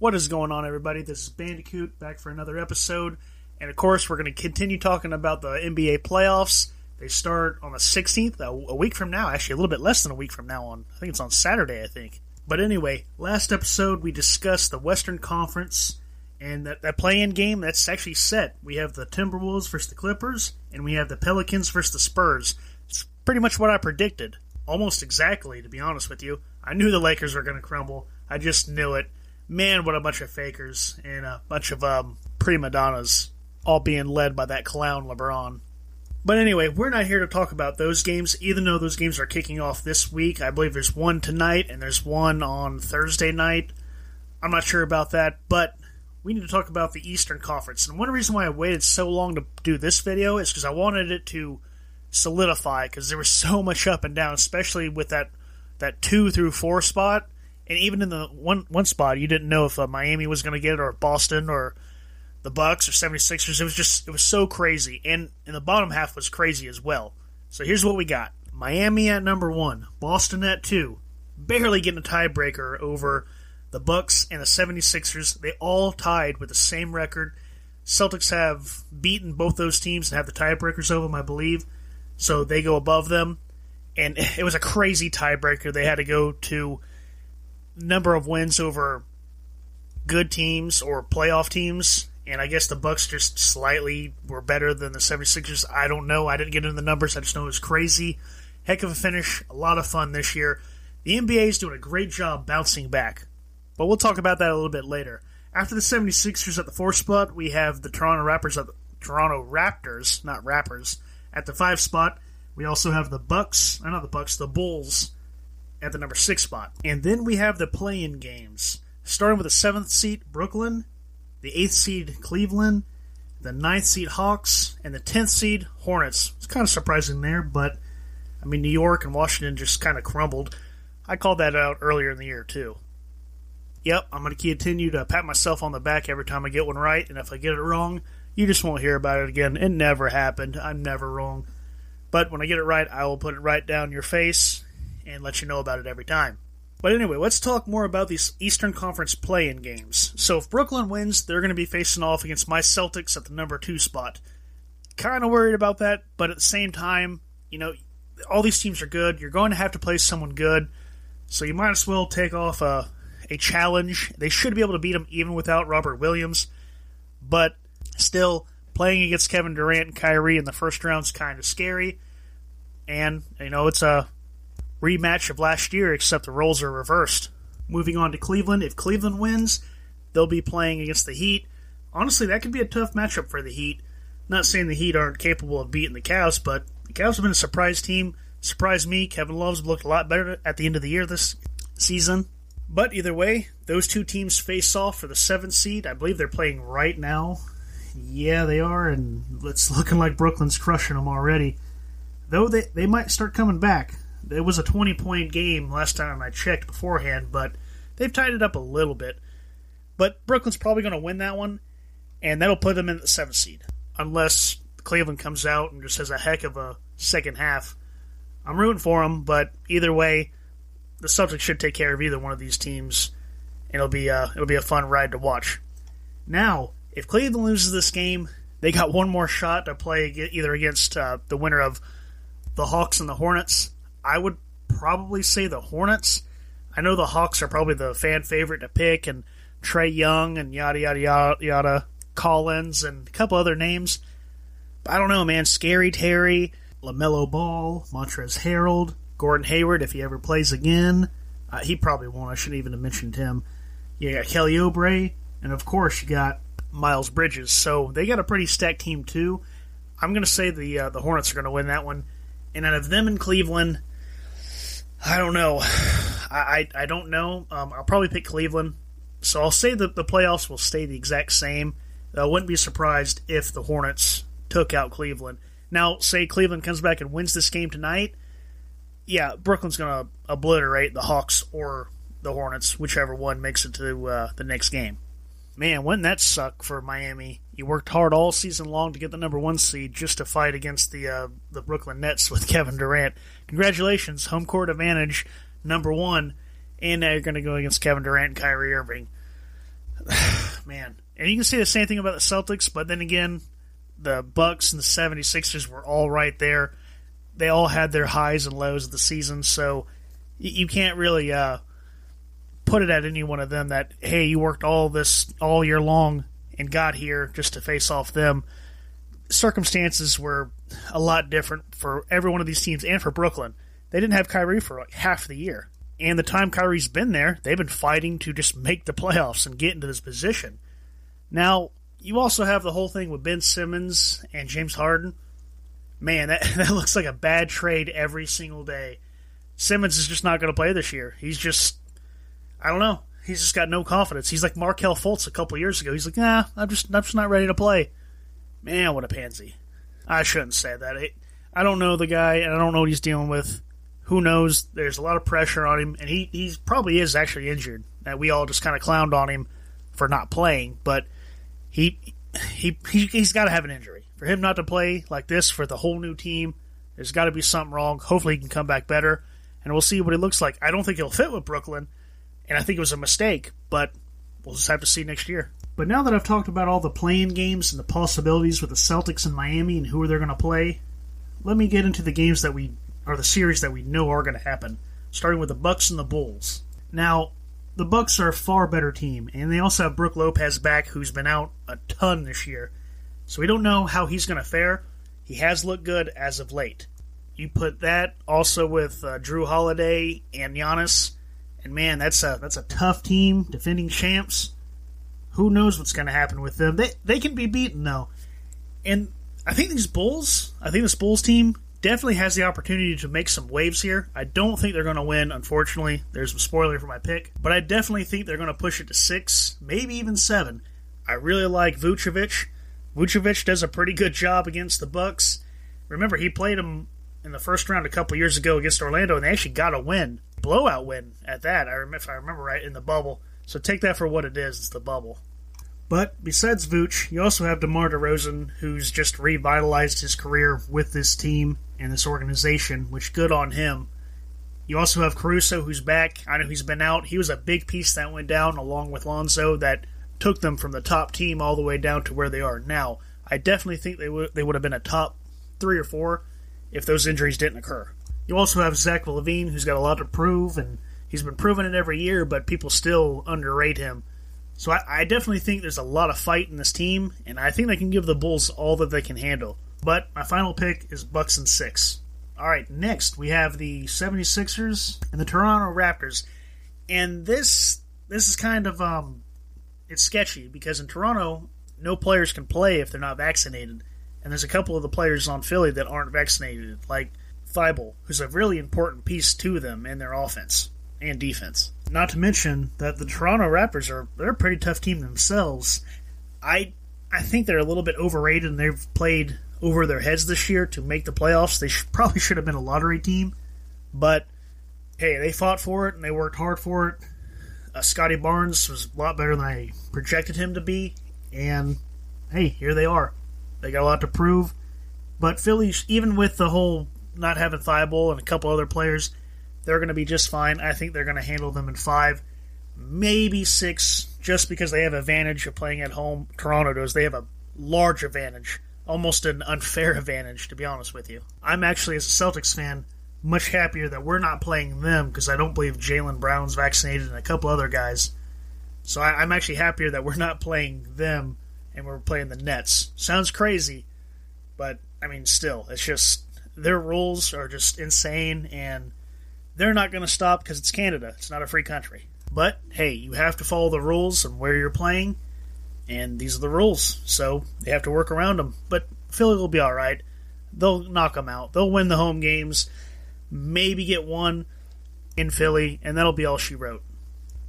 What is going on, everybody? This is Bandicoot back for another episode. And of course, we're going to continue talking about the NBA playoffs. They start on the 16th, a, week from now, actually, a little bit less than a week from now on. I think it's on Saturday, I think. But anyway, last episode we discussed the Western Conference and that, that play in game that's actually set. We have the Timberwolves versus the Clippers, and we have the Pelicans versus the Spurs. It's pretty much what I predicted. Almost exactly, to be honest with you. I knew the Lakers were going to crumble. I just knew it. Man, what a bunch of fakers and a bunch of um, prima donnas, all being led by that clown LeBron. But anyway, we're not here to talk about those games, even though those games are kicking off this week. I believe there's one tonight and there's one on Thursday night. I'm not sure about that, but we need to talk about the Eastern Conference. And one reason why I waited so long to do this video is because I wanted it to solidify, because there was so much up and down, especially with that that two through four spot and even in the one one spot, you didn't know if uh, Miami was going to get it or Boston or the Bucks or 76ers. It was just it was so crazy, and and the bottom half was crazy as well. So here's what we got: Miami at number one, Boston at two, barely getting a tiebreaker over the Bucks and the 76ers. They all tied with the same record. Celtics have beaten both those teams and have the tiebreakers over them, I believe. So they go above them. And it was a crazy tiebreaker. They had to go to number of wins over good teams or playoff teams. And I guess the Bucks just slightly were better than the 76ers. I don't know. I didn't get into the numbers. I just know it was crazy. Heck of a finish. A lot of fun this year. The NBA is doing a great job bouncing back. But we'll talk about that a little bit later. After the 76ers at the four spot, we have the Toronto Raptors at the Toronto Raptors, not rappers, at the five spot. We also have the Bucks, uh, not the Bucks, the Bulls at the number six spot. And then we have the play in games, starting with the seventh seed, Brooklyn, the eighth seed, Cleveland, the ninth seed, Hawks, and the tenth seed, Hornets. It's kind of surprising there, but I mean, New York and Washington just kind of crumbled. I called that out earlier in the year, too. Yep, I'm going to continue to pat myself on the back every time I get one right, and if I get it wrong, you just won't hear about it again. It never happened. I'm never wrong. But when I get it right, I will put it right down your face, and let you know about it every time. But anyway, let's talk more about these Eastern Conference play in games. So if Brooklyn wins, they're going to be facing off against my Celtics at the number two spot. Kind of worried about that, but at the same time, you know, all these teams are good. You're going to have to play someone good, so you might as well take off a, a challenge. They should be able to beat them even without Robert Williams, but still, playing against Kevin Durant and Kyrie in the first round is kind of scary. And, you know, it's a rematch of last year, except the roles are reversed. Moving on to Cleveland, if Cleveland wins, they'll be playing against the Heat. Honestly, that could be a tough matchup for the Heat. Not saying the Heat aren't capable of beating the Cavs, but the Cavs have been a surprise team. Surprised me. Kevin Love's looked a lot better at the end of the year this season. But either way, those two teams face off for the seventh seed. I believe they're playing right now. Yeah, they are, and it's looking like Brooklyn's crushing them already. Though they, they might start coming back. It was a 20 point game last time I checked beforehand, but they've tied it up a little bit. But Brooklyn's probably going to win that one, and that'll put them in the seventh seed. Unless Cleveland comes out and just has a heck of a second half. I'm rooting for them, but either way, the Celtics should take care of either one of these teams, and it'll be a, it'll be a fun ride to watch. Now, if Cleveland loses this game, they got one more shot to play either against uh, the winner of the Hawks and the Hornets I would probably say the Hornets. I know the Hawks are probably the fan favorite to pick, and Trae Young and yada yada yada yada, Collins and a couple other names. But I don't know, man. Scary Terry, LaMelo Ball, Montrezl Harrell, Gordon Hayward, if he ever plays again. Uh, he probably won't. I shouldn't even have mentioned him. You got Kelly Oubre, and of course you got Miles Bridges. So they got a pretty stacked team too. I'm going to say the uh, the Hornets are going to win that one. And out of them in Cleveland, I don't know. I, I, I don't know. Um, I'll probably pick Cleveland. So I'll say that the playoffs will stay the exact same. I wouldn't be surprised if the Hornets took out Cleveland. Now, say Cleveland comes back and wins this game tonight. Yeah, Brooklyn's going to obliterate the Hawks or the Hornets, whichever one makes it to uh, the next game. Man, wouldn't that suck for Miami? You worked hard all season long to get the number one seed just to fight against the uh, the Brooklyn Nets with Kevin Durant. Congratulations, home court advantage, number one, and now you're going to go against Kevin Durant and Kyrie Irving. Man. And you can say the same thing about the Celtics, but then again, the Bucks and the 76ers were all right there. They all had their highs and lows of the season, so you can't really uh, put it at any one of them that hey, you worked all this all year long and got here just to face off them. Circumstances were a lot different for every one of these teams and for Brooklyn. They didn't have Kyrie for like half the year. And the time Kyrie's been there, they've been fighting to just make the playoffs and get into this position. Now, you also have the whole thing with Ben Simmons and James Harden. Man, that, that looks like a bad trade every single day. Simmons is just not going to play this year. He's just, I don't know. He's just got no confidence. He's like Markelle Fultz a couple years ago. He's like, nah, I'm just, I'm just not ready to play. Man, what a pansy. I shouldn't say that. I don't know the guy, and I don't know what he's dealing with. Who knows? There's a lot of pressure on him, and he he probably is actually injured. That we all just kind of clowned on him for not playing, but he he, he he's got to have an injury for him not to play like this for the whole new team. There's got to be something wrong. Hopefully, he can come back better, and we'll see what he looks like. I don't think he'll fit with Brooklyn, and I think it was a mistake, but we'll just have to see next year. But now that I've talked about all the playing games and the possibilities with the Celtics and Miami and who are they're going to play, let me get into the games that we or the series that we know are going to happen, starting with the Bucks and the Bulls. Now, the Bucks are a far better team, and they also have Brook Lopez back, who's been out a ton this year. So we don't know how he's going to fare. He has looked good as of late. You put that also with uh, Jrue Holiday and Giannis, and man, that's a that's a tough team, defending champs. Who knows what's going to happen with them? They they can be beaten though, and I think these Bulls, I think this Bulls team definitely has the opportunity to make some waves here. I don't think they're going to win, unfortunately. There's a spoiler for my pick, but I definitely think they're going to push it to six, maybe even seven. I really like Vucevic. Vucevic does a pretty good job against the Bucks. Remember, he played them in the first round a couple years ago against Orlando, and they actually got a win, blowout win at that. I if I remember right, in the bubble. So take that for what it is. It's the bubble. But besides Vooch, you also have DeMar DeRozan, who's just revitalized his career with this team and this organization, which good on him. You also have Caruso, who's back. I know he's been out. He was a big piece that went down along with Lonzo that took them from the top team all the way down to where they are now. I definitely think they would they would have been a top three or four if those injuries didn't occur. You also have Zach LaVine, who's got a lot to prove, and he's been proving it every year, but people still underrate him so I, I, definitely think there's a lot of fight in this team, and I think they can give the Bulls all that they can handle. But my final pick is Bucks and six. All right, next we have the 76ers and the Toronto Raptors. And this this is kind of um it's sketchy because in Toronto no players can play if they're not vaccinated. And there's a couple of the players on Philly that aren't vaccinated, like Thybulle, who's a really important piece to them in their offense and defense. Not to mention that the Toronto Raptors are they're a pretty tough team themselves. I I think they're a little bit overrated and they've played over their heads this year to make the playoffs. They probably should have been a lottery team, but hey, they fought for it and they worked hard for it. Uh, Scottie Barnes was a lot better than I projected him to be, and hey, here they are. They got a lot to prove. But Philly, even with the whole not having Thybulle and a couple other players, they're going to be just fine. I think they're going to handle them in five, maybe six, just because they have advantage of playing at home. Toronto does. They have a large advantage, almost an unfair advantage, to be honest with you. I'm actually, as a Celtics fan, much happier that we're not playing them because I don't believe Jaylen Brown's vaccinated and a couple other guys. So I, I'm actually happier that we're not playing them and we're playing the Nets. Sounds crazy, but I mean, still, it's just their rules are just insane and they're not going to stop because it's Canada. It's not a free country. But hey, you have to follow the rules and where you're playing, and these are the rules. So they have to work around them. But Philly will be all right. They'll knock them out. They'll win the home games, maybe get one in Philly, and that'll be all she wrote.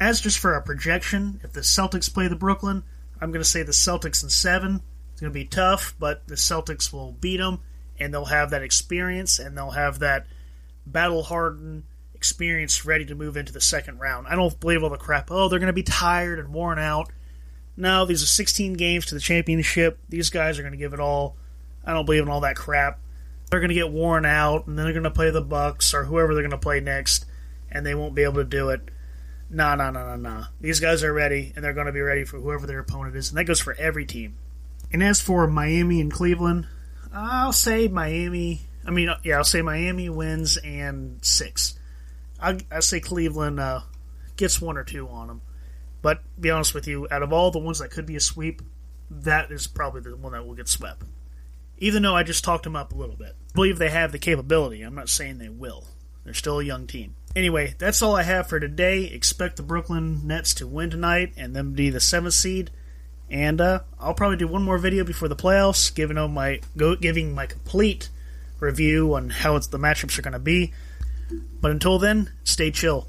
As just for a projection, if the Celtics play the Brooklyn, I'm going to say the Celtics in seven. It's going to be tough, but the Celtics will beat them, and they'll have that experience, and they'll have that battle hardened experience ready to move into the second round. I don't believe all the crap. Oh, they're going to be tired and worn out. No, these are 16 games to the championship. These guys are going to give it all. I don't believe in all that crap. They're going to get worn out, and then they're going to play the Bucks or whoever they're going to play next, and they won't be able to do it. Nah, nah, nah, nah, nah. These guys are ready, and they're going to be ready for whoever their opponent is, and that goes for every team. And as for Miami and Cleveland, I'll say Miami. I mean, yeah, I'll say Miami wins and six. I I say Cleveland uh, gets one or two on them. But be honest with you, out of all the ones that could be a sweep, that is probably the one that will get swept. Even though I just talked them up a little bit, I believe they have the capability. I'm not saying they will. They're still a young team. Anyway, that's all I have for today. Expect the Brooklyn Nets to win tonight and them be the seventh seed. And uh, I'll probably do one more video before the playoffs, giving my go, giving my complete review on how the matchups are going to be. But until then, stay chill.